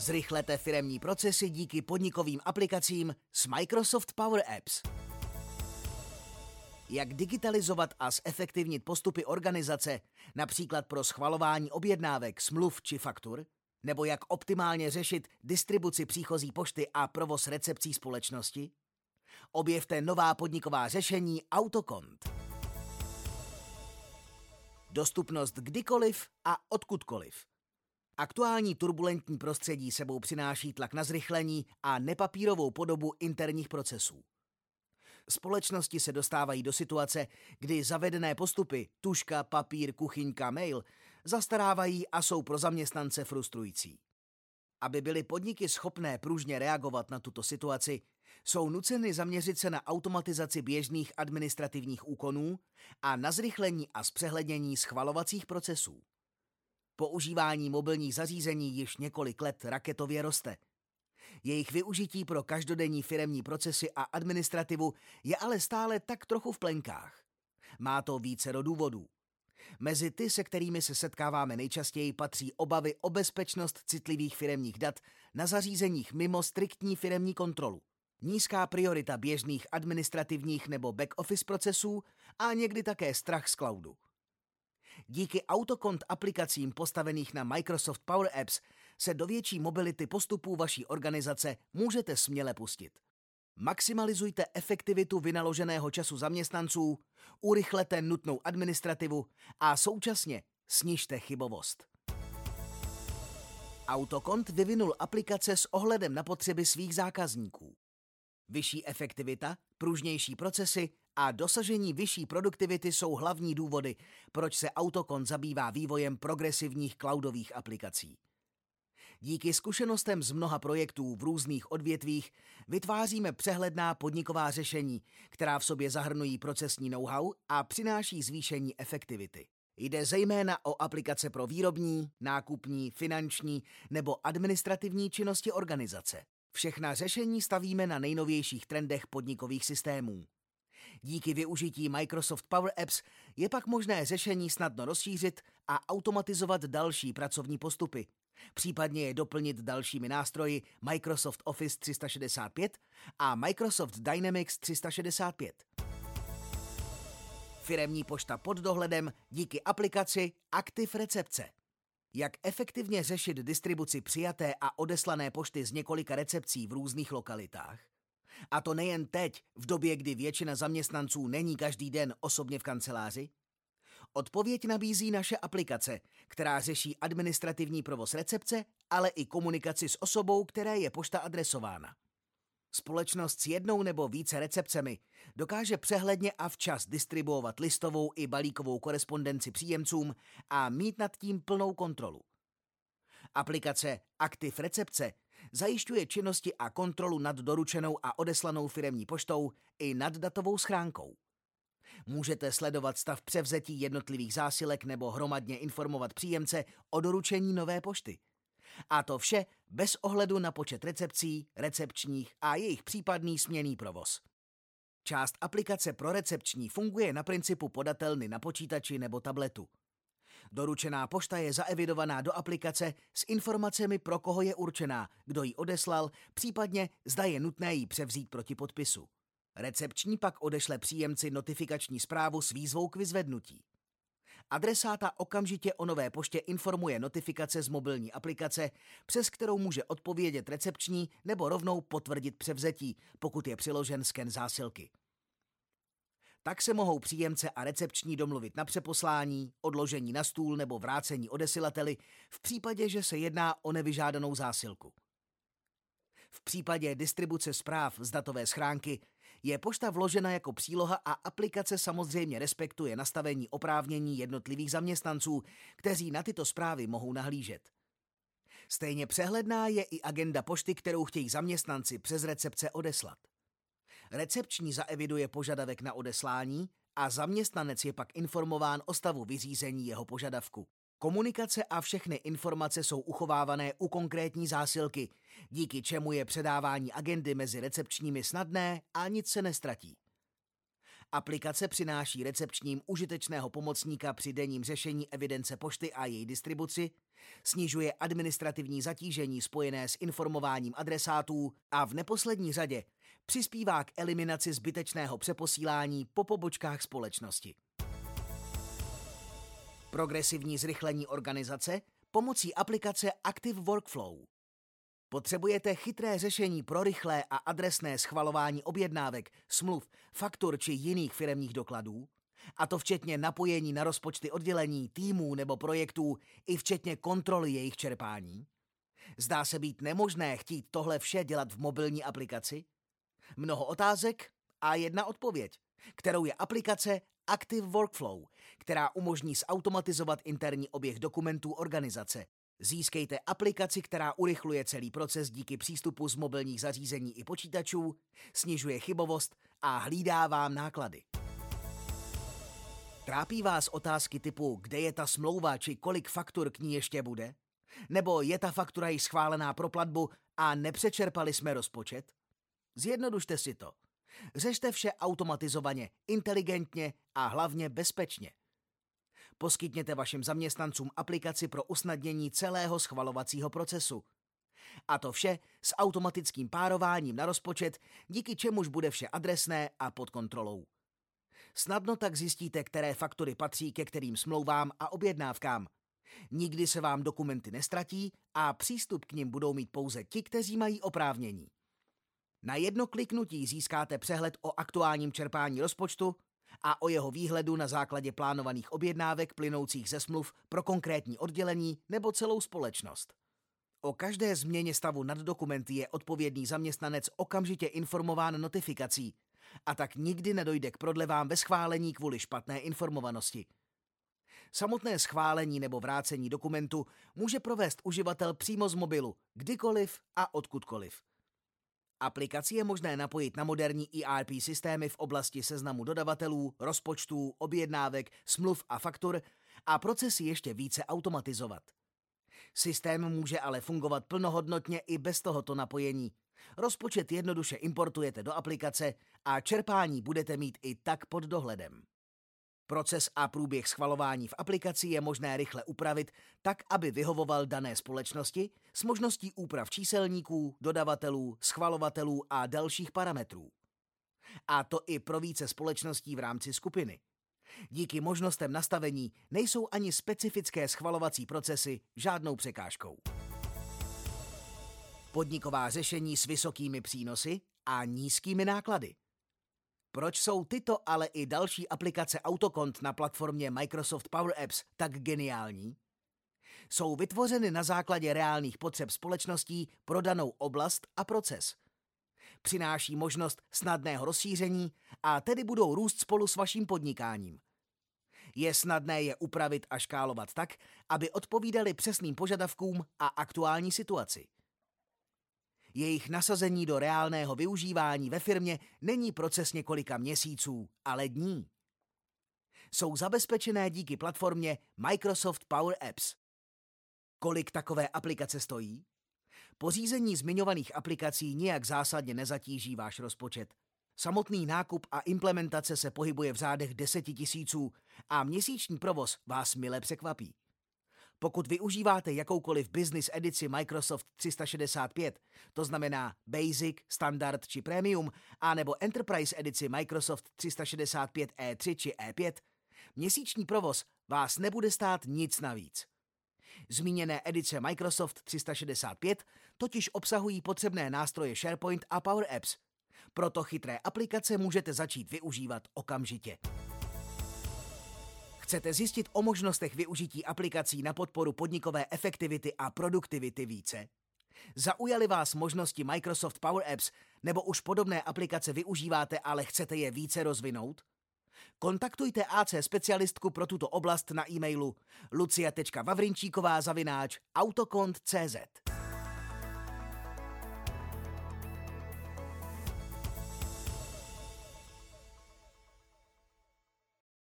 Zrychlete firemní procesy díky podnikovým aplikacím s Microsoft Power Apps. Jak digitalizovat a zefektivnit postupy organizace, například pro schvalování objednávek, smluv či faktur? Nebo jak optimálně řešit distribuci příchozí pošty a provoz recepcí společnosti? Objevte nová podniková řešení Autokont. Dostupnost kdykoliv a odkudkoliv. Aktuální turbulentní prostředí sebou přináší tlak na zrychlení a nepapírovou podobu interních procesů. Společnosti se dostávají do situace, kdy zavedené postupy tuška, papír, kuchyňka, mail zastarávají a jsou pro zaměstnance frustrující. Aby byly podniky schopné pružně reagovat na tuto situaci, jsou nuceny zaměřit se na automatizaci běžných administrativních úkonů a na zrychlení a zpřehlednění schvalovacích procesů. Používání mobilních zařízení již několik let raketově roste. Jejich využití pro každodenní firemní procesy a administrativu je ale stále tak trochu v plenkách. Má to více do důvodů. Mezi ty, se kterými se setkáváme nejčastěji, patří obavy o bezpečnost citlivých firemních dat na zařízeních mimo striktní firemní kontrolu nízká priorita běžných administrativních nebo back-office procesů a někdy také strach z cloudu. Díky autokont aplikacím postavených na Microsoft Power Apps se do větší mobility postupů vaší organizace můžete směle pustit. Maximalizujte efektivitu vynaloženého času zaměstnanců, urychlete nutnou administrativu a současně snižte chybovost. Autokont vyvinul aplikace s ohledem na potřeby svých zákazníků. Vyšší efektivita, pružnější procesy a dosažení vyšší produktivity jsou hlavní důvody, proč se Autokon zabývá vývojem progresivních cloudových aplikací. Díky zkušenostem z mnoha projektů v různých odvětvích vytváříme přehledná podniková řešení, která v sobě zahrnují procesní know-how a přináší zvýšení efektivity. Jde zejména o aplikace pro výrobní, nákupní, finanční nebo administrativní činnosti organizace. Všechna řešení stavíme na nejnovějších trendech podnikových systémů. Díky využití Microsoft Power Apps je pak možné řešení snadno rozšířit a automatizovat další pracovní postupy, případně je doplnit dalšími nástroji Microsoft Office 365 a Microsoft Dynamics 365. Firemní pošta pod dohledem díky aplikaci Active Recepce. Jak efektivně řešit distribuci přijaté a odeslané pošty z několika recepcí v různých lokalitách? A to nejen teď, v době, kdy většina zaměstnanců není každý den osobně v kanceláři? Odpověď nabízí naše aplikace, která řeší administrativní provoz recepce, ale i komunikaci s osobou, které je pošta adresována. Společnost s jednou nebo více recepcemi dokáže přehledně a včas distribuovat listovou i balíkovou korespondenci příjemcům a mít nad tím plnou kontrolu. Aplikace Aktiv recepce zajišťuje činnosti a kontrolu nad doručenou a odeslanou firemní poštou i nad datovou schránkou. Můžete sledovat stav převzetí jednotlivých zásilek nebo hromadně informovat příjemce o doručení nové pošty – a to vše bez ohledu na počet recepcí, recepčních a jejich případný směný provoz. Část aplikace pro recepční funguje na principu podatelny na počítači nebo tabletu. Doručená pošta je zaevidovaná do aplikace s informacemi, pro koho je určená, kdo ji odeslal, případně zda je nutné ji převzít proti podpisu. Recepční pak odešle příjemci notifikační zprávu s výzvou k vyzvednutí. Adresáta okamžitě o nové poště informuje notifikace z mobilní aplikace, přes kterou může odpovědět recepční nebo rovnou potvrdit převzetí, pokud je přiložen sken zásilky. Tak se mohou příjemce a recepční domluvit na přeposlání, odložení na stůl nebo vrácení odesilateli v případě, že se jedná o nevyžádanou zásilku. V případě distribuce zpráv z datové schránky je pošta vložena jako příloha a aplikace samozřejmě respektuje nastavení oprávnění jednotlivých zaměstnanců, kteří na tyto zprávy mohou nahlížet. Stejně přehledná je i agenda pošty, kterou chtějí zaměstnanci přes recepce odeslat. Recepční zaeviduje požadavek na odeslání a zaměstnanec je pak informován o stavu vyřízení jeho požadavku. Komunikace a všechny informace jsou uchovávané u konkrétní zásilky, díky čemu je předávání agendy mezi recepčními snadné a nic se nestratí. Aplikace přináší recepčním užitečného pomocníka při denním řešení evidence pošty a její distribuci, snižuje administrativní zatížení spojené s informováním adresátů a v neposlední řadě přispívá k eliminaci zbytečného přeposílání po pobočkách společnosti. Progresivní zrychlení organizace pomocí aplikace Active Workflow. Potřebujete chytré řešení pro rychlé a adresné schvalování objednávek, smluv, faktur či jiných firemních dokladů? A to včetně napojení na rozpočty oddělení, týmů nebo projektů, i včetně kontroly jejich čerpání? Zdá se být nemožné chtít tohle vše dělat v mobilní aplikaci? Mnoho otázek a jedna odpověď, kterou je aplikace Active Workflow, která umožní zautomatizovat interní oběh dokumentů organizace. Získejte aplikaci, která urychluje celý proces díky přístupu z mobilních zařízení i počítačů, snižuje chybovost a hlídá vám náklady. Trápí vás otázky typu, kde je ta smlouva či kolik faktur k ní ještě bude? Nebo je ta faktura již schválená pro platbu a nepřečerpali jsme rozpočet? Zjednodušte si to. Řešte vše automatizovaně, inteligentně a hlavně bezpečně. Poskytněte vašim zaměstnancům aplikaci pro usnadnění celého schvalovacího procesu. A to vše s automatickým párováním na rozpočet, díky čemuž bude vše adresné a pod kontrolou. Snadno tak zjistíte, které faktory patří ke kterým smlouvám a objednávkám. Nikdy se vám dokumenty nestratí a přístup k nim budou mít pouze ti, kteří mají oprávnění. Na jedno kliknutí získáte přehled o aktuálním čerpání rozpočtu a o jeho výhledu na základě plánovaných objednávek plynoucích ze smluv pro konkrétní oddělení nebo celou společnost. O každé změně stavu nad dokumenty je odpovědný zaměstnanec okamžitě informován notifikací a tak nikdy nedojde k prodlevám ve schválení kvůli špatné informovanosti. Samotné schválení nebo vrácení dokumentu může provést uživatel přímo z mobilu, kdykoliv a odkudkoliv. Aplikaci je možné napojit na moderní ERP systémy v oblasti seznamu dodavatelů, rozpočtů, objednávek, smluv a faktur a procesy ještě více automatizovat. Systém může ale fungovat plnohodnotně i bez tohoto napojení. Rozpočet jednoduše importujete do aplikace a čerpání budete mít i tak pod dohledem. Proces a průběh schvalování v aplikaci je možné rychle upravit tak, aby vyhovoval dané společnosti s možností úprav číselníků, dodavatelů, schvalovatelů a dalších parametrů. A to i pro více společností v rámci skupiny. Díky možnostem nastavení nejsou ani specifické schvalovací procesy žádnou překážkou. Podniková řešení s vysokými přínosy a nízkými náklady. Proč jsou tyto, ale i další aplikace Autokont na platformě Microsoft Power Apps tak geniální? Jsou vytvořeny na základě reálných potřeb společností pro danou oblast a proces. Přináší možnost snadného rozšíření a tedy budou růst spolu s vaším podnikáním. Je snadné je upravit a škálovat tak, aby odpovídali přesným požadavkům a aktuální situaci. Jejich nasazení do reálného využívání ve firmě není proces několika měsíců, ale dní. Jsou zabezpečené díky platformě Microsoft Power Apps. Kolik takové aplikace stojí? Pořízení zmiňovaných aplikací nijak zásadně nezatíží váš rozpočet. Samotný nákup a implementace se pohybuje v řádech deseti tisíců a měsíční provoz vás mile překvapí. Pokud využíváte jakoukoliv business edici Microsoft 365, to znamená Basic, Standard či Premium, anebo Enterprise edici Microsoft 365 E3 či E5, měsíční provoz vás nebude stát nic navíc. Zmíněné edice Microsoft 365 totiž obsahují potřebné nástroje SharePoint a Power Apps. Proto chytré aplikace můžete začít využívat okamžitě. Chcete zjistit o možnostech využití aplikací na podporu podnikové efektivity a produktivity více? Zaujaly vás možnosti Microsoft Power Apps nebo už podobné aplikace využíváte, ale chcete je více rozvinout? Kontaktujte AC specialistku pro tuto oblast na e-mailu lucia.vavrinčíková zavináč autokont.cz.